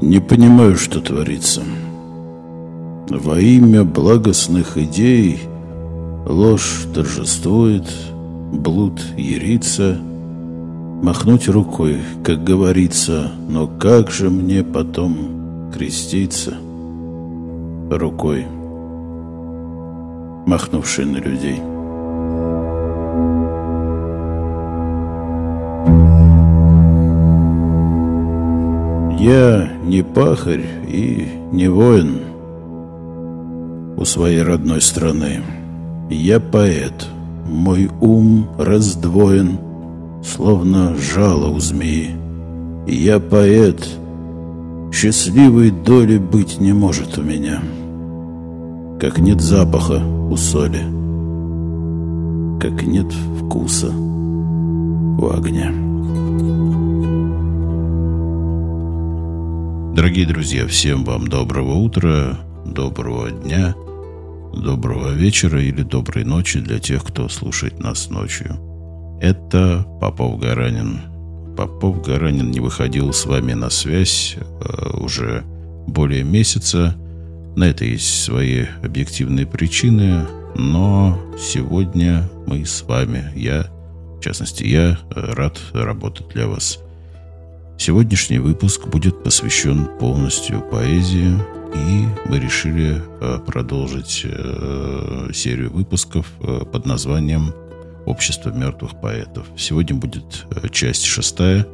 Не понимаю, что творится. Во имя благостных идей ложь торжествует, блуд ерится, махнуть рукой, как говорится, но как же мне потом креститься рукой, махнувшей на людей? Я не пахарь и не воин у своей родной страны. Я поэт, мой ум раздвоен, словно жало у змеи. Я поэт, счастливой доли быть не может у меня, как нет запаха у соли, как нет вкуса у огня. Дорогие друзья, всем вам доброго утра, доброго дня, доброго вечера или доброй ночи для тех, кто слушает нас ночью. Это Попов Гаранин. Попов Гаранин не выходил с вами на связь э, уже более месяца. На это есть свои объективные причины, но сегодня мы с вами, я, в частности, я э, рад работать для вас. Сегодняшний выпуск будет посвящен полностью поэзии, и мы решили э, продолжить э, серию выпусков э, под названием «Общество мертвых поэтов». Сегодня будет часть шестая.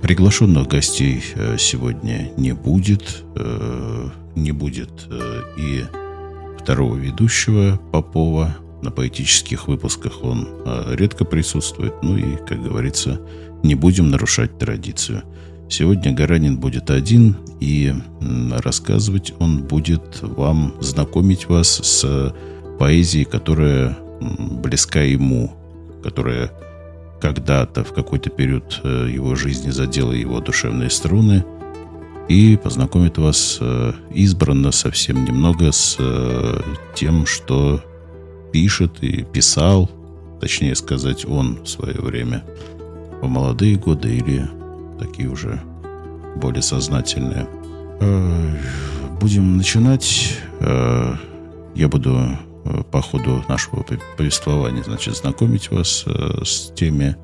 Приглашенных гостей сегодня не будет. Не будет и второго ведущего Попова. На поэтических выпусках он редко присутствует. Ну и, как говорится, не будем нарушать традицию. Сегодня Гаранин будет один, и рассказывать он будет вам, знакомить вас с поэзией, которая близка ему, которая когда-то, в какой-то период э, его жизни задела его душевные струны, и познакомит вас э, избранно совсем немного с э, тем, что пишет и писал, точнее сказать, он в свое время – в молодые годы или такие уже более сознательные. Э, будем начинать. Э, я буду э, по ходу нашего повествования, значит, знакомить вас с теми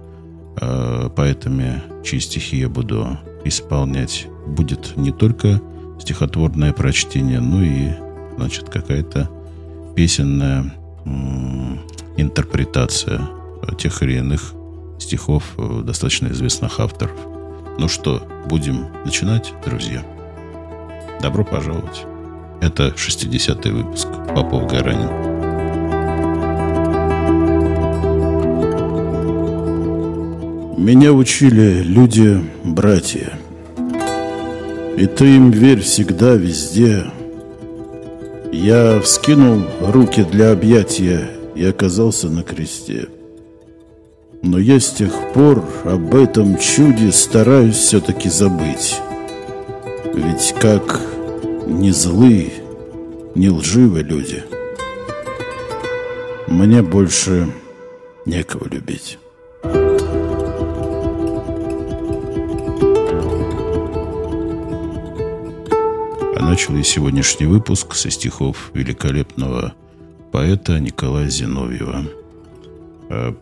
поэтами, чьи стихи я буду исполнять. Будет не только стихотворное прочтение, но и, значит, какая-то песенная интерпретация тех или иных стихов э, достаточно известных авторов. Ну что, будем начинать, друзья? Добро пожаловать. Это 60-й выпуск Попов Гаранин. Меня учили люди-братья. И ты им верь всегда, везде. Я вскинул руки для объятия и оказался на кресте. Но я с тех пор об этом чуде стараюсь все-таки забыть. Ведь как не злы, не лживы люди, мне больше некого любить. А начал я сегодняшний выпуск со стихов великолепного поэта Николая Зиновьева –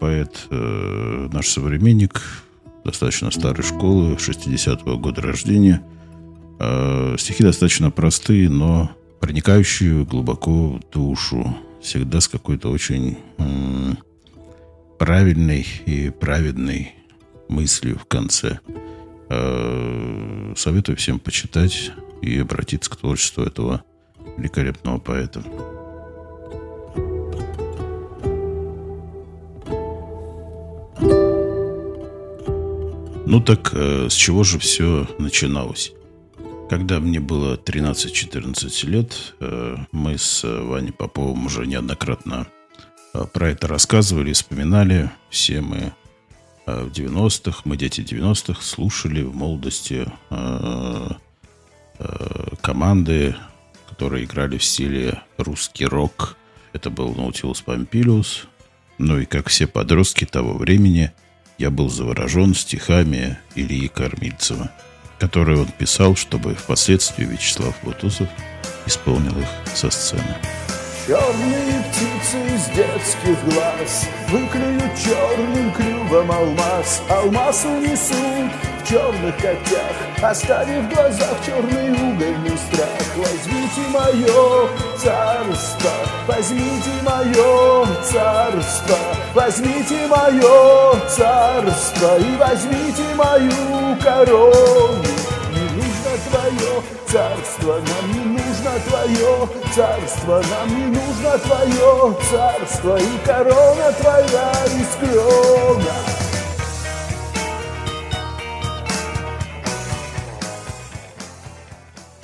поэт, э, наш современник, достаточно старой школы, 60-го года рождения. Э, стихи достаточно простые, но проникающие глубоко в душу. Всегда с какой-то очень правильной и праведной мыслью в конце. Советую всем почитать и обратиться к творчеству этого великолепного поэта. Ну так э, с чего же все начиналось? Когда мне было 13-14 лет, э, мы с Ваней Поповым уже неоднократно э, про это рассказывали, вспоминали. Все мы э, в 90-х, мы дети 90-х, слушали в молодости э, э, команды, которые играли в стиле русский рок. Это был Наутилус Помпилиус. Ну и как все подростки того времени – я был заворожен стихами Ильи Кормильцева. которые он писал, чтобы впоследствии Вячеслав Бутусов исполнил их со сцены. Черные птицы из детских глаз. Выклюют черным клювом алмаз Алмаз унесут в черных когтях. Оставив в глазах черный угольный страх Возьмите мое царство Возьмите мое царство Возьмите мое царство И возьмите мою корону. Не нужно твое царство Нам не нужно твое царство Нам не нужно твое царство И корона твоя из крона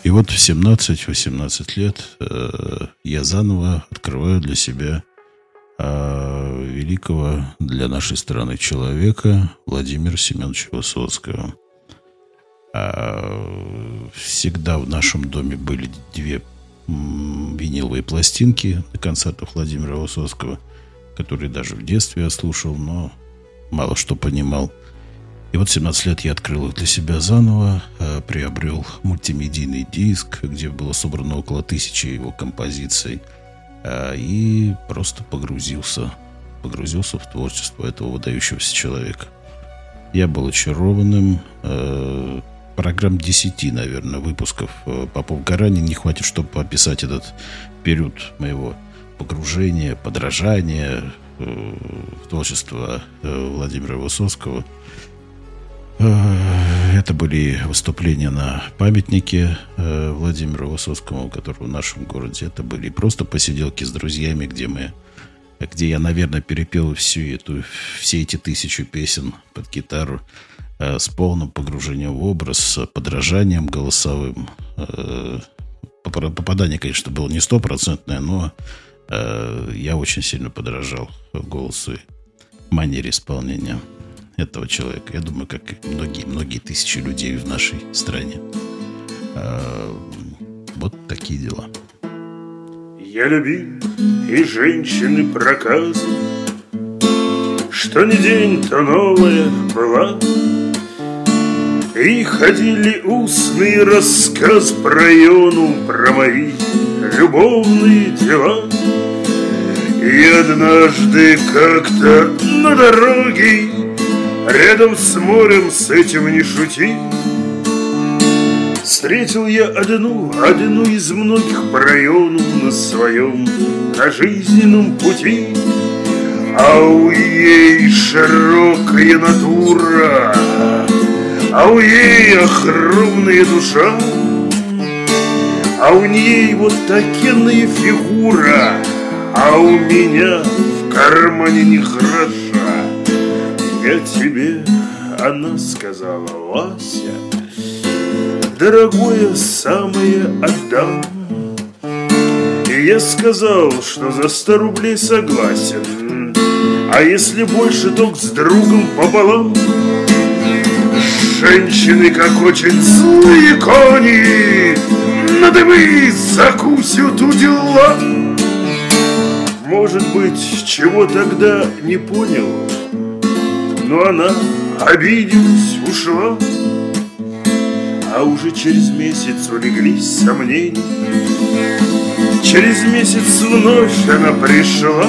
И вот в 17-18 лет э, я заново открываю для себя э, великого для нашей страны человека Владимира Семеновича Высоцкого. Всегда в нашем доме были две виниловые пластинки на концертах Владимира Высоцкого, которые даже в детстве я слушал, но мало что понимал. И вот 17 лет я открыл их для себя заново, а, приобрел мультимедийный диск, где было собрано около тысячи его композиций, а, и просто погрузился, погрузился в творчество этого выдающегося человека. Я был очарованным, программ 10, наверное, выпусков э, Попов Гаранин не хватит, чтобы описать этот период моего погружения, подражания э, в творчество э, Владимира Высоцкого. Это были выступления на памятнике Владимиру Высоцкому, который в нашем городе. Это были просто посиделки с друзьями, где мы где я, наверное, перепел всю эту, все эти тысячи песен под гитару. Э, с полным погружением в образ, с подражанием голосовым. Э, попадание, конечно, было не стопроцентное, но э, я очень сильно подражал голосу и манере исполнения этого человека. Я думаю, как многие-многие тысячи людей в нашей стране. Вот такие дела. Я любил и женщины проказы, Что не день, то новая была. И ходили устный рассказ про району, про мои любовные дела. И однажды как-то на дороге Рядом с морем с этим не шути. Встретил я одну, одну из многих по району На своем, на жизненном пути. А у ей широкая натура а у ей огромная душа, А у ней вот такенная фигура, А у меня в кармане ни гроша. Я тебе, она сказала, Вася, Дорогое самое отдам. И я сказал, что за сто рублей согласен, А если больше, то с другом пополам. Женщины, как очень злые кони, На дымы закусят у дела. Может быть, чего тогда не понял, Но она, обиделась, ушла. А уже через месяц улеглись сомнения. Через месяц вновь она пришла,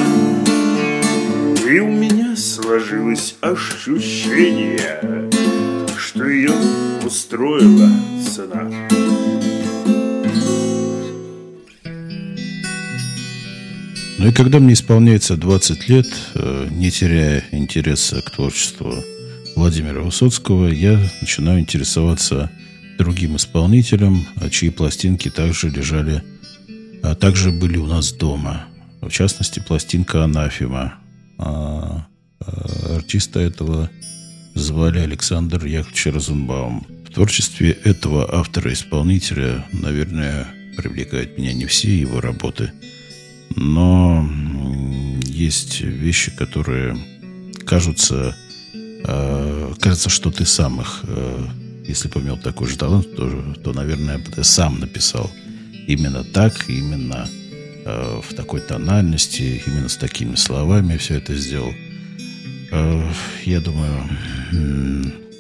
И у меня сложилось ощущение, что ее устроила цена. Ну и когда мне исполняется 20 лет, э, не теряя интереса к творчеству Владимира Высоцкого, я начинаю интересоваться другим исполнителем, а чьи пластинки также лежали, а также были у нас дома. В частности, пластинка Анафима. А, а артиста этого звали Александр Яковлевич Розенбаум. В творчестве этого автора-исполнителя, наверное, привлекают меня не все его работы, но есть вещи, которые кажутся, э, кажется, что ты сам их, э, если бы имел такой же талант, то, то наверное, ты сам написал именно так, именно э, в такой тональности, именно с такими словами все это сделал. Э, я думаю,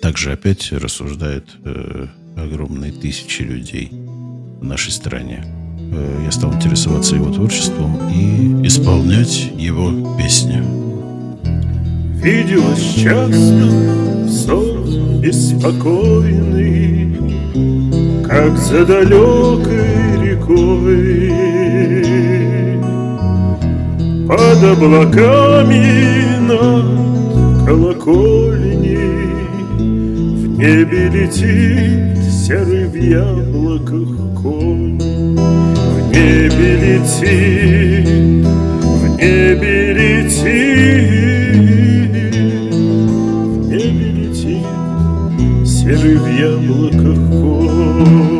также опять рассуждает э, огромные тысячи людей в нашей стране. Э, я стал интересоваться его творчеством и исполнять его песни. Виделось часто сон беспокойный, Как за далекой рекой. Под облаками над колокольней В небе летит серый в яблоках конь. В небе летит, в небе летит серый в яблоках В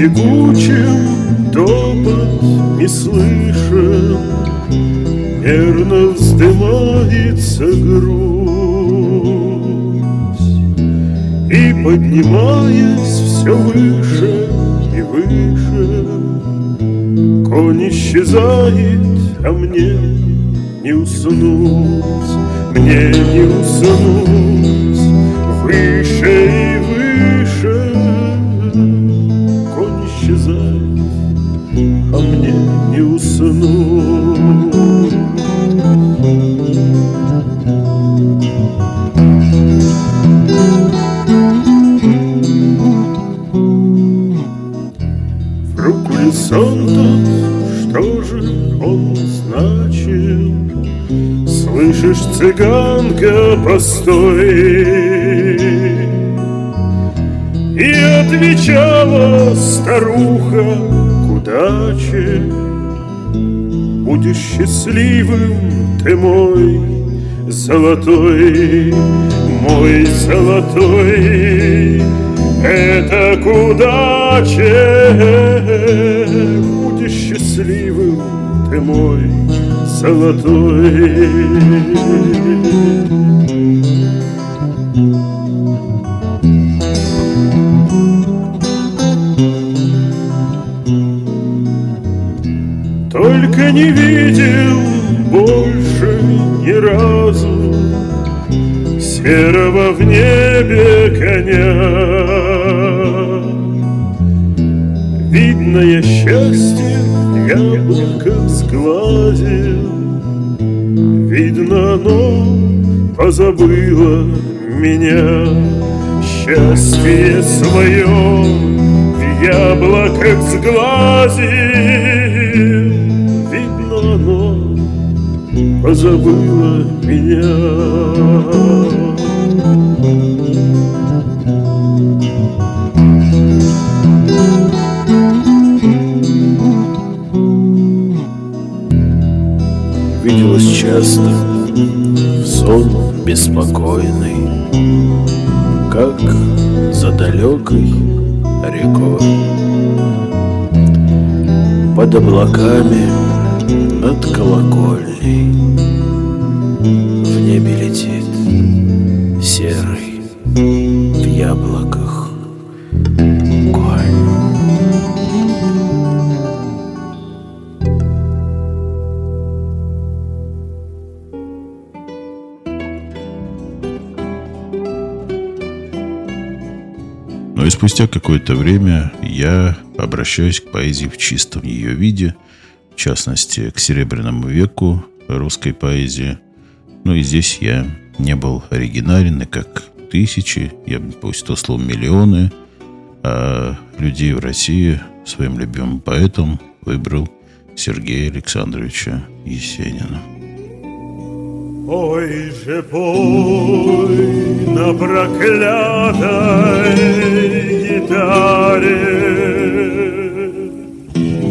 беге тягучем топот не слышен, Нервно вздымается грудь, И, поднимаясь все выше, выше Конь исчезает, а мне не уснуть Мне не уснуть Слышишь, цыганка, постой И отвечала старуха к удаче Будешь счастливым ты мой золотой, мой золотой. Это к удаче Будешь счастливым ты мой золотой. Только не видел больше ни разу Серого в небе коня. Видное счастье яблоко сглазил Видно, оно позабыло меня. Счастье свое в яблоках сглазил. Видно, оно позабыло меня часто в сон беспокойный, Как за далекой рекой. Под облаками над колокольней спустя какое-то время я обращаюсь к поэзии в чистом ее виде, в частности, к Серебряному веку русской поэзии. Ну и здесь я не был оригинален, и как тысячи, я пусть то слово миллионы, а людей в России своим любимым поэтом выбрал Сергея Александровича Есенина. Ой же пой на проклятой гитаре.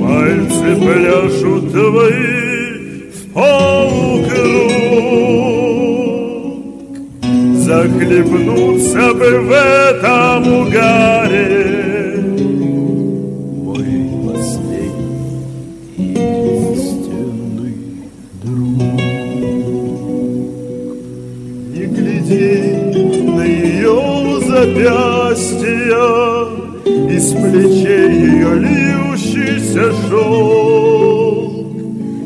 Пальцы пляшут твои в полукруг. Захлебнуться бы в этом угаре. Мой последний единственный друг. Не гляди на ее запястья Из плечей ее льющийся шел.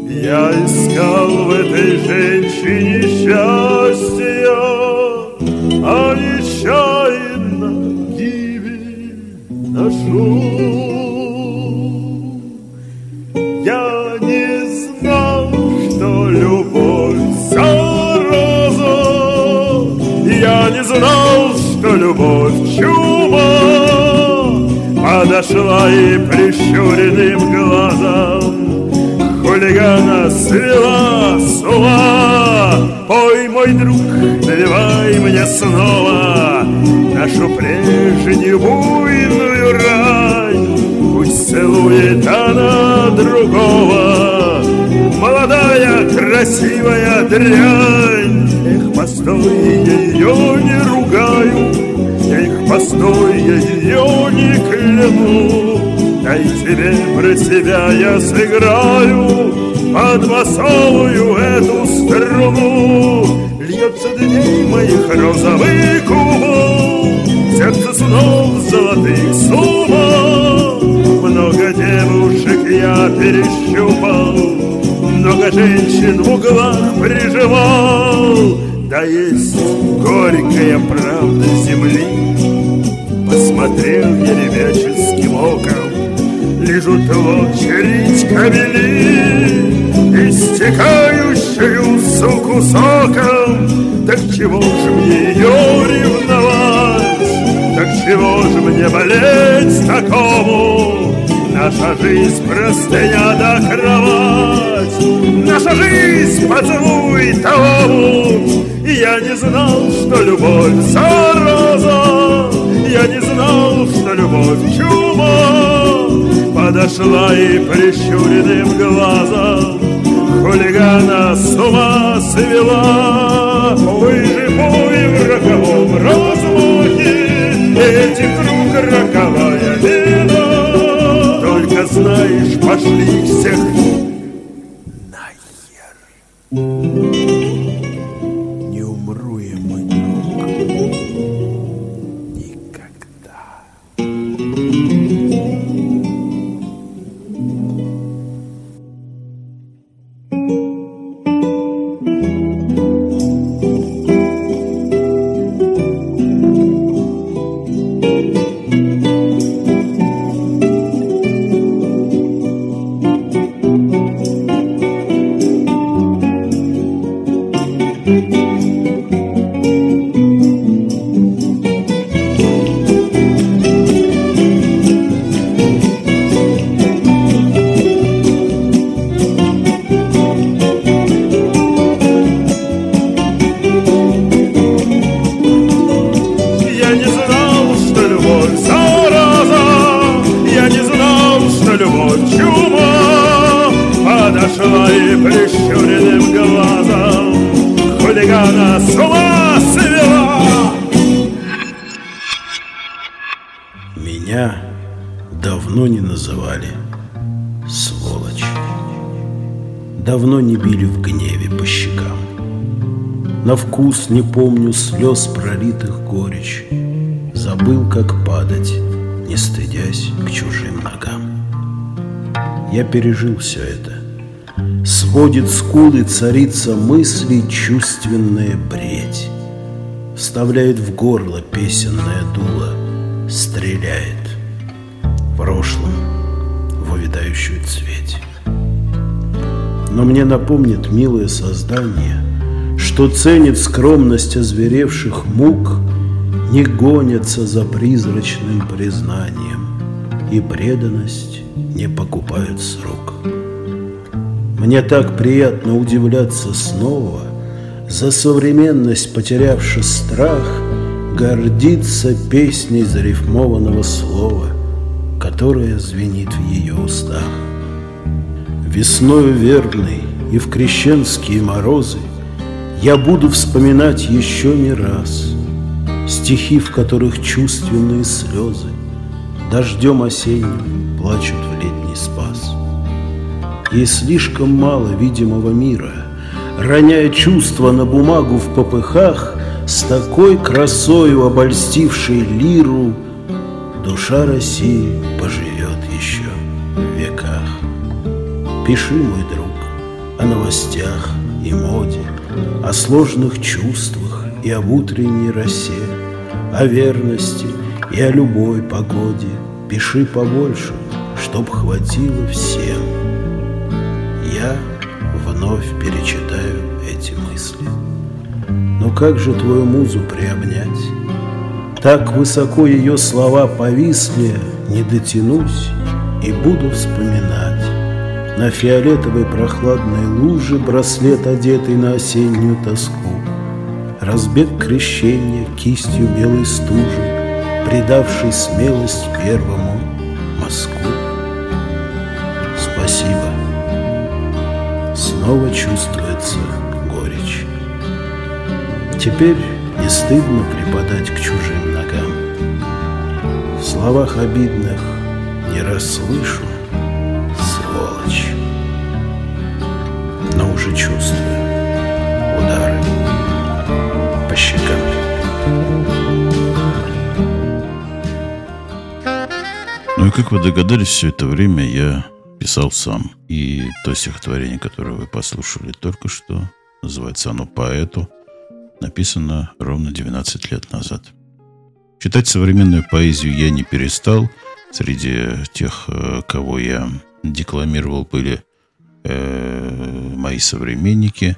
Я искал в этой женщине счастья, а нечаянно гибель нашел. Подошла и прищуренным глазом хулигана свела с ума. Пой, мой друг, наливай мне снова нашу прежнюю буйную рай. Пусть целует она другого, молодая красивая дрянь. Эх, постой, ее не ругаю, Эх, постой, я ее не кляну. Дай тебе про себя я сыграю Под басовую эту струну Льется дней моих розовый кубок Сердце снов золотых сумок. Много девушек я перещупал Много женщин в углах приживал. Да есть горькая правда земли очередь кабели Истекающую суку соком Так чего же мне ее ревновать? Так чего же мне болеть такому? Наша жизнь простыня да кровать. Наша жизнь поцелуй того. Я не знал, что любовь зараза. Я не знал, что любовь чума Подошла и прищуренным глазом Хулигана с ума свела. Вы же бой в роковом разлуке Этих рук роковая беда. Только знаешь, пошли всех не помню слез пролитых горечь. Забыл, как падать, не стыдясь к чужим ногам. Я пережил все это. Сводит скулы царица мысли чувственная бредь. Вставляет в горло песенное дуло, стреляет в прошлом в увядающую цветь. Но мне напомнит милое создание, Что ценит скромность озверевших мук, Не гонятся за призрачным признанием, И преданность не покупают с рук. Мне так приятно удивляться снова, За современность потерявши страх, Гордиться песней зарифмованного слова, Которое звенит в ее устах. Весною верной и в крещенские морозы Я буду вспоминать еще не раз Стихи, в которых чувственные слезы Дождем осенним плачут в летний спас. Ей слишком мало видимого мира, Роняя чувства на бумагу в попыхах, С такой красою обольстившей лиру Душа России поживет еще век Пиши, мой друг, о новостях и моде, О сложных чувствах и об утренней росе, О верности и о любой погоде. Пиши побольше, чтоб хватило всем. Я вновь перечитаю эти мысли. Но как же твою музу приобнять? Так высоко ее слова повисли, Не дотянусь и буду вспоминать. На фиолетовой прохладной луже Браслет, одетый на осеннюю тоску. Разбег крещения кистью белой стужи, Придавший смелость первому мазку. Спасибо. Снова чувствуется горечь. Теперь не стыдно припадать к чужим ногам. В словах обидных не расслышу, уже чувствую удары по щекам. Ну и как вы догадались, все это время я писал сам. И то стихотворение, которое вы послушали только что, называется оно «Поэту», написано ровно 12 лет назад. Читать современную поэзию я не перестал. Среди тех, э, кого я декламировал, были э, мои современники.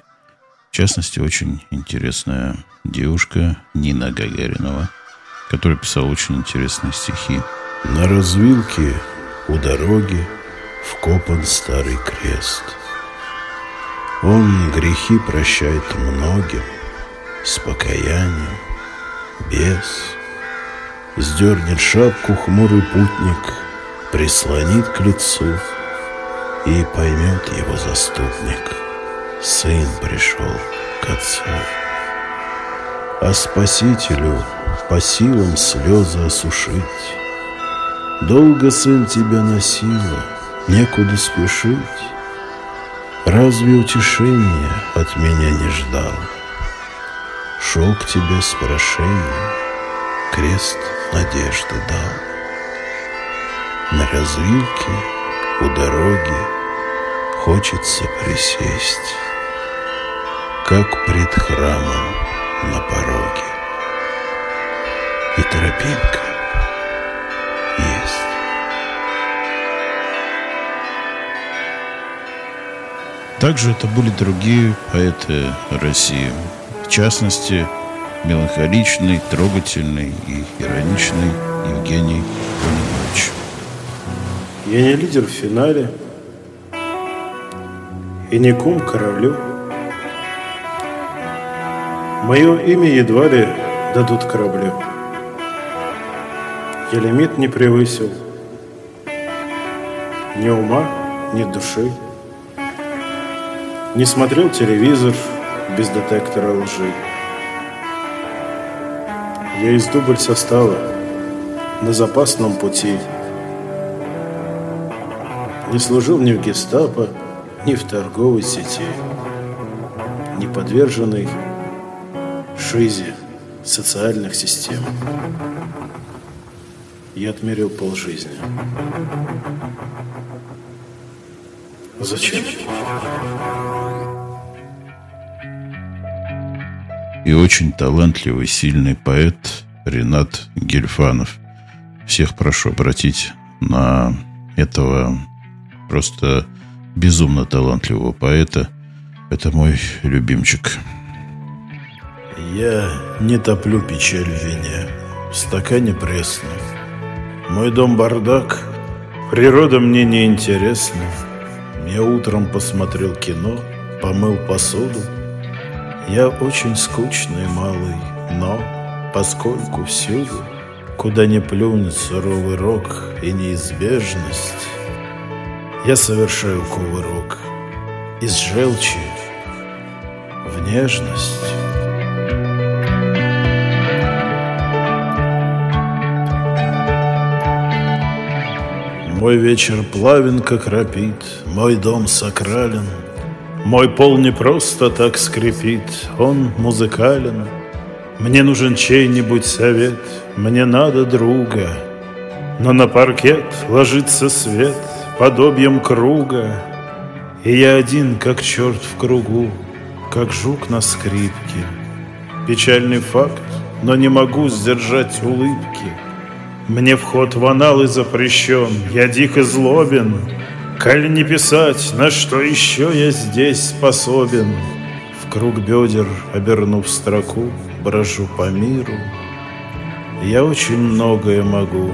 В частности, очень интересная девушка Нина Гагаринова, которая писала очень интересные стихи. На развилке у дороги вкопан старый крест. Он грехи прощает многим, с покаянием, без. Сдернет шапку хмурый путник, прислонит к лицу, и поймет его заступник. Сын пришел к отцу. А Спасителю по силам слезы осушить. Долго сын тебя носила, некуда спешить. Разве утешения от меня не ждал? Шел к тебе с прошением, крест надежды дал. На развилке у дороги хочется присесть, Как пред храмом на пороге. И тропинка есть. Также это были другие поэты России. В частности, меланхоличный, трогательный и ироничный Евгений Леонидович. Я не лидер в финале и не кум королю. Мое имя едва ли дадут кораблю. Я лимит не превысил ни ума, ни души. Не смотрел телевизор без детектора лжи. Я из дубль состава на запасном пути. Не служил ни в гестапо, ни в торговой сети, не подверженный шизе социальных систем. Я отмерил полжизни. Зачем? И очень талантливый, сильный поэт Ренат Гельфанов. Всех прошу обратить на этого просто безумно талантливого поэта. Это мой любимчик. Я не топлю печаль в вине, в стакане пресно. Мой дом бардак, природа мне не интересна. Я утром посмотрел кино, помыл посуду. Я очень скучный малый, но поскольку всюду, куда не плюнет суровый рок и неизбежность, я совершаю кувырок из желчи в нежность. Мой вечер плавен, как рапит, Мой дом сакрален, Мой пол не просто так скрипит, Он музыкален. Мне нужен чей-нибудь совет, Мне надо друга, Но на паркет ложится свет Подобием круга, И я один, как черт в кругу, как жук на скрипке. Печальный факт, но не могу сдержать улыбки. Мне вход в аналы запрещен, я дико злобен. Коль не писать, на что еще я здесь способен? В круг бедер, обернув строку, брожу по миру. Я очень многое могу,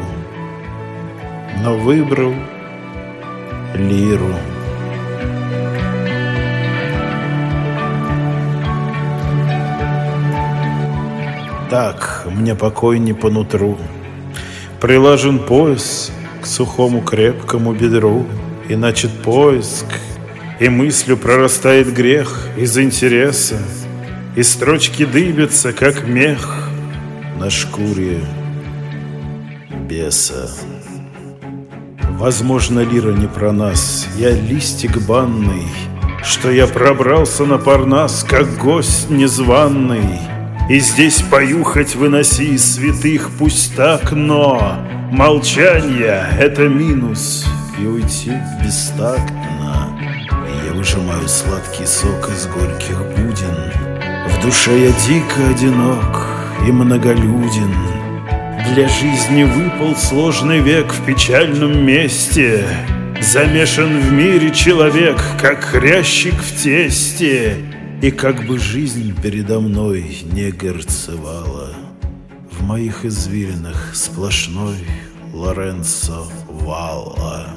но выбрал лиру. Так, мне покой не по нутру. Прилажен пояс к сухому крепкому бедру, И начат поиск, и мыслью прорастает грех из интереса, И строчки дыбятся, как мех на шкуре беса. Возможно, лира не про нас, я листик банный, Что я пробрался на парнас, как гость незваный, И здесь пою, хоть выноси из святых, пусть так, но Молчание — это минус, и уйти бестактно. Я выжимаю сладкий сок из горьких будин, В душе я дико одинок и многолюден, для жизни выпал сложный век в печальном месте. Замешан в мире человек, как хрящик в тесте. И как бы жизнь передо мной не горцевала, В моих извилинах сплошной Лоренцо Валла.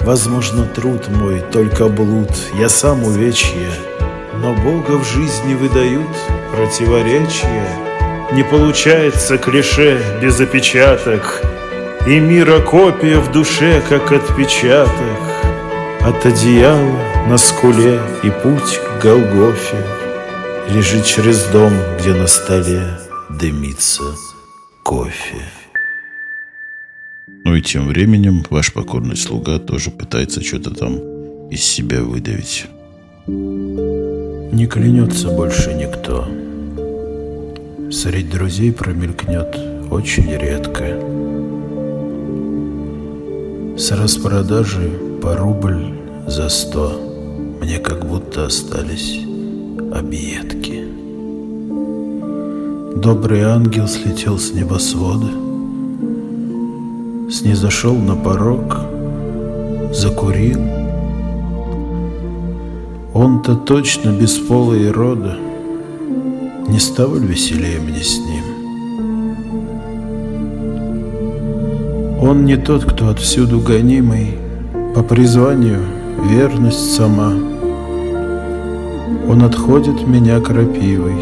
Возможно, труд мой только блуд, я сам увечье, Но Бога в жизни выдают противоречия. Не получается клише без опечаток И мира копия в душе, как отпечаток От одеяла на скуле и путь к Голгофе Лежит через дом, где на столе дымится кофе. Ну и тем временем ваш покорный слуга тоже пытается что-то там из себя выдавить. Не клянется больше никто. Среди друзей промелькнет очень редко. С распродажи по рубль за сто Мне как будто остались объедки. Добрый ангел слетел с небосвода, Снизошел на порог, закурил. Он-то точно бесполый рода, не стало веселее мне с ним? Он не тот, кто отвсюду гонимый, По призванию верность сама. Он отходит меня крапивой,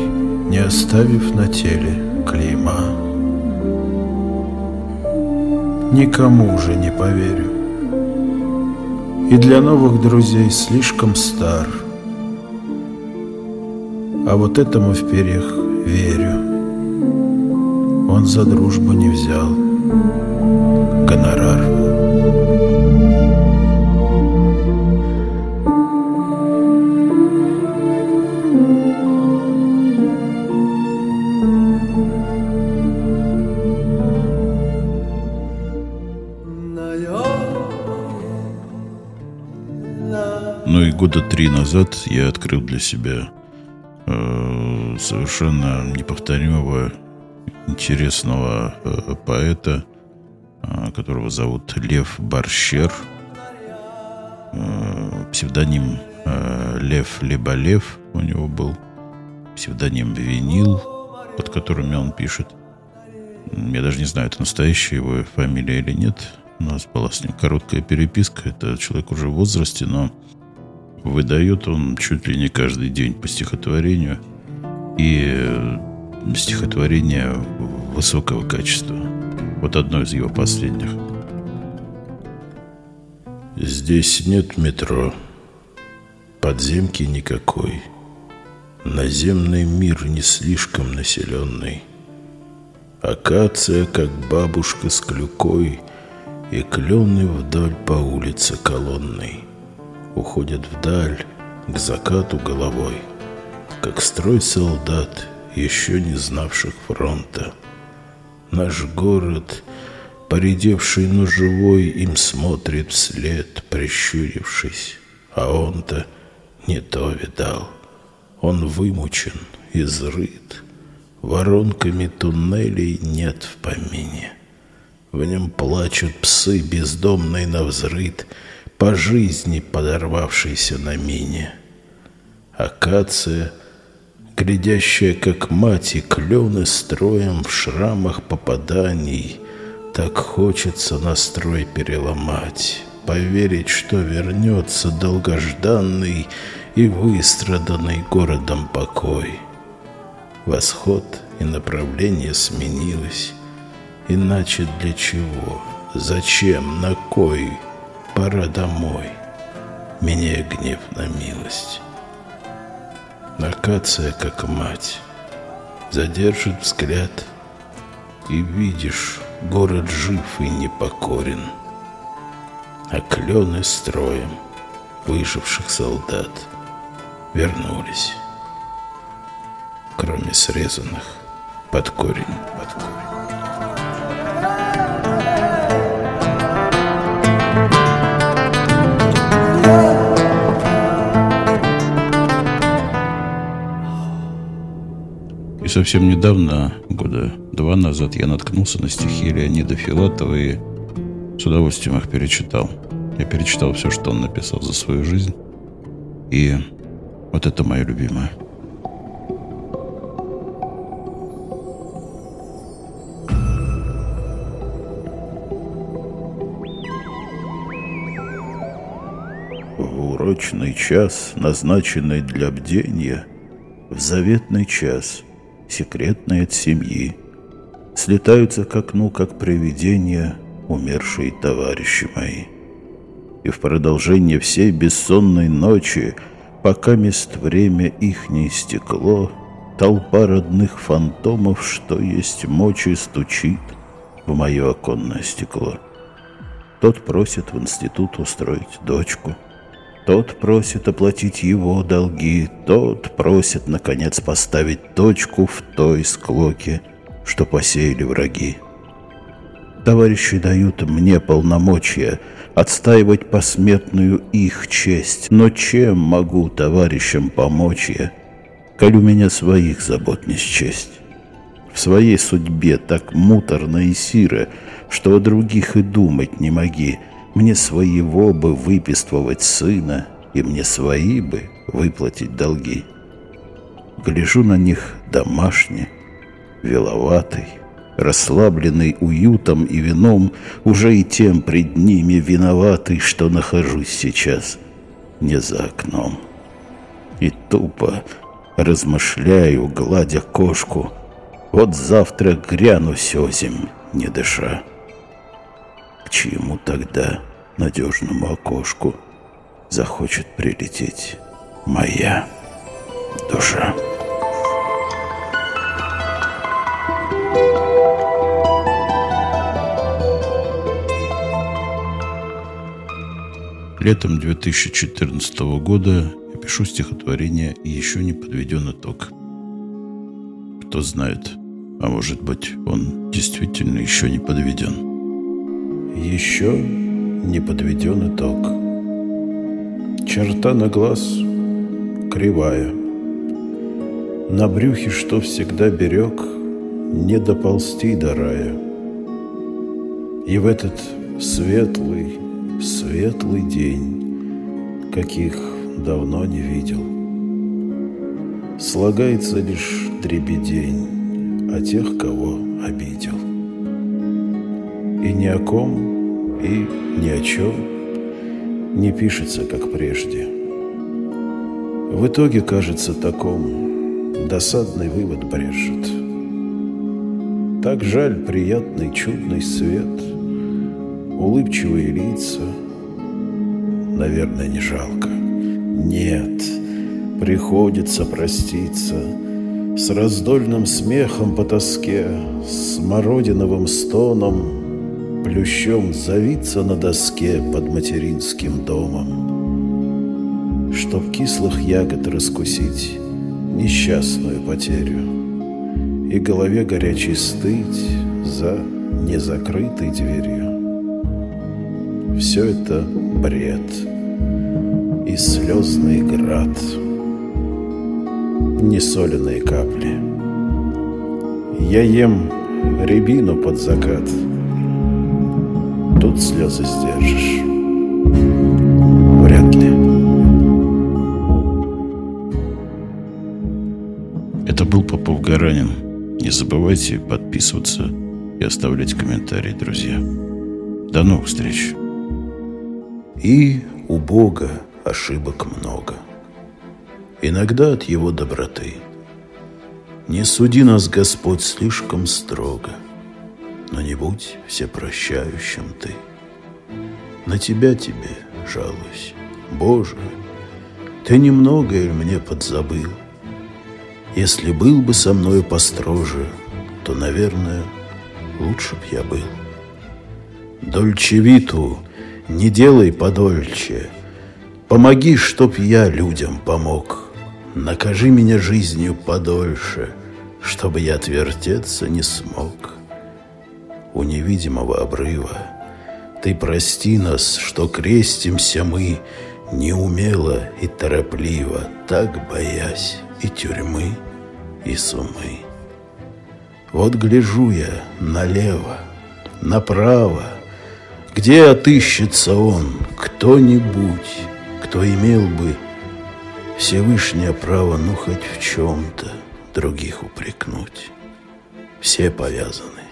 Не оставив на теле клейма. Никому уже не поверю. И для новых друзей слишком стар — а вот этому в перьях верю. Он за дружбу не взял гонорар. Ну и года три назад я открыл для себя совершенно неповторимого, интересного э, поэта, э, которого зовут Лев Барщер, псевдоним Лев либо Лев у него был, псевдоним Винил, под которыми он пишет. Я даже не знаю, это настоящая его фамилия или нет. У нас была с ним короткая переписка. Это человек уже в возрасте, но Выдает он чуть ли не каждый день по стихотворению. И э, стихотворение высокого качества. Вот одно из его последних. Здесь нет метро, подземки никакой. Наземный мир не слишком населенный. Акация, как бабушка с клюкой, И клены вдаль по улице колонной уходят вдаль, к закату головой, как строй солдат, еще не знавших фронта. Наш город, поредевший, но живой, им смотрит вслед, прищурившись. А он-то не то видал. Он вымучен, изрыт. Воронками туннелей нет в помине. В нем плачут псы, бездомные на взрыт, По жизни подорвавшиеся на мине. Акация, глядящая как мать, и клены строем В шрамах попаданий, Так хочется настрой переломать, Поверить, что вернется долгожданный И выстраданный городом покой. Восход и направление сменилось, Иначе для чего? Зачем? На кой? Пора домой. Меняя гнев на милость. Акация, как мать, задержит взгляд, И видишь, город жив и непокорен. А клены строем выживших солдат вернулись, Кроме срезанных под корень, под корень. И совсем недавно, года два назад, я наткнулся на стихи Леонида Филатова и с удовольствием их перечитал. Я перечитал все, что он написал за свою жизнь. И вот это мое любимое. В урочный час, назначенный для бдения, В заветный час, секретный от семьи, Слетаются к окну, как привидения, Умершие товарищи мои. И в продолжение всей бессонной ночи, Пока мест время их не истекло, Толпа родных фантомов, что есть мочи, Стучит в мое оконное стекло. Тот просит в институт устроить дочку — тот просит оплатить его долги, тот просит, наконец, поставить точку в той склоке, что посеяли враги. Товарищи дают мне полномочия отстаивать посметную их честь, но чем могу товарищам помочь я, коль у меня своих забот не счесть? В своей судьбе так муторно и сиро, что о других и думать не моги, мне своего бы выписывать сына, и мне свои бы выплатить долги. Гляжу на них домашне, веловатый, расслабленный уютом и вином, уже и тем пред ними виноватый, что нахожусь сейчас не за окном. И тупо размышляю, гладя кошку, вот завтра гряну сёзем, не дыша. К чему тогда надежному окошку захочет прилететь моя душа? Летом 2014 года я пишу стихотворение «Еще не подведен итог». Кто знает, а может быть, он действительно еще не подведен. Еще не подведен итог. Черта на глаз кривая. На брюхе, что всегда берег, не доползти до рая. И в этот светлый, светлый день, каких давно не видел, слагается лишь дребедень о тех, кого обидел и ни о ком, и ни о чем не пишется, как прежде. В итоге кажется таком, досадный вывод брежет. Так жаль приятный чудный свет, улыбчивые лица, наверное, не жалко. Нет, приходится проститься с раздольным смехом по тоске, с мородиновым стоном, плющом завиться на доске под материнским домом, Чтоб кислых ягод раскусить несчастную потерю И голове горячий стыть за незакрытой дверью. Все это бред, и слезный град, Несоленые капли. Я ем рябину под закат. Тут слезы сдержишь. Вряд ли. Это был Попов Гаранин. Не забывайте подписываться и оставлять комментарии, друзья. До новых встреч. И у Бога ошибок много. Иногда от Его доброты. Не суди нас, Господь, слишком строго, Но не будь всепрощающим Ты. На Тебя Тебе жалуюсь, Боже, Ты немногое мне подзабыл. Если был бы со мною построже, То, наверное, лучше б я был. Дольчевиту не делай подольче, Помоги, чтоб я людям помог. Накажи меня жизнью подольше, Чтобы я отвертеться не смог. У невидимого обрыва Ты прости нас, что крестимся мы Неумело и торопливо, Так боясь и тюрьмы, и сумы. Вот гляжу я налево, направо, Где отыщется он, кто-нибудь, Кто имел бы Всевышнее право, ну хоть в чем-то других упрекнуть. Все повязаны,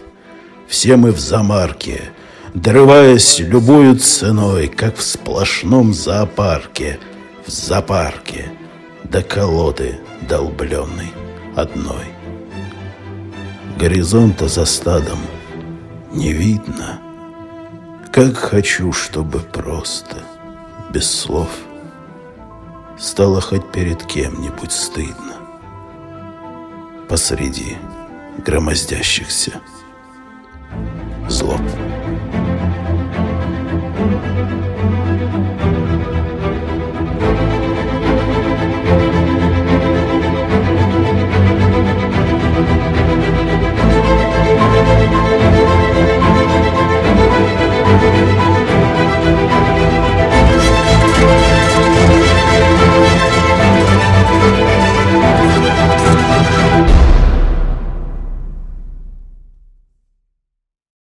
все мы в замарке, Дрываясь любую ценой, как в сплошном зоопарке, В зоопарке до колоды долбленной одной. Горизонта за стадом не видно, Как хочу, чтобы просто, без слов — стало хоть перед кем-нибудь стыдно. Посреди громоздящихся злоб.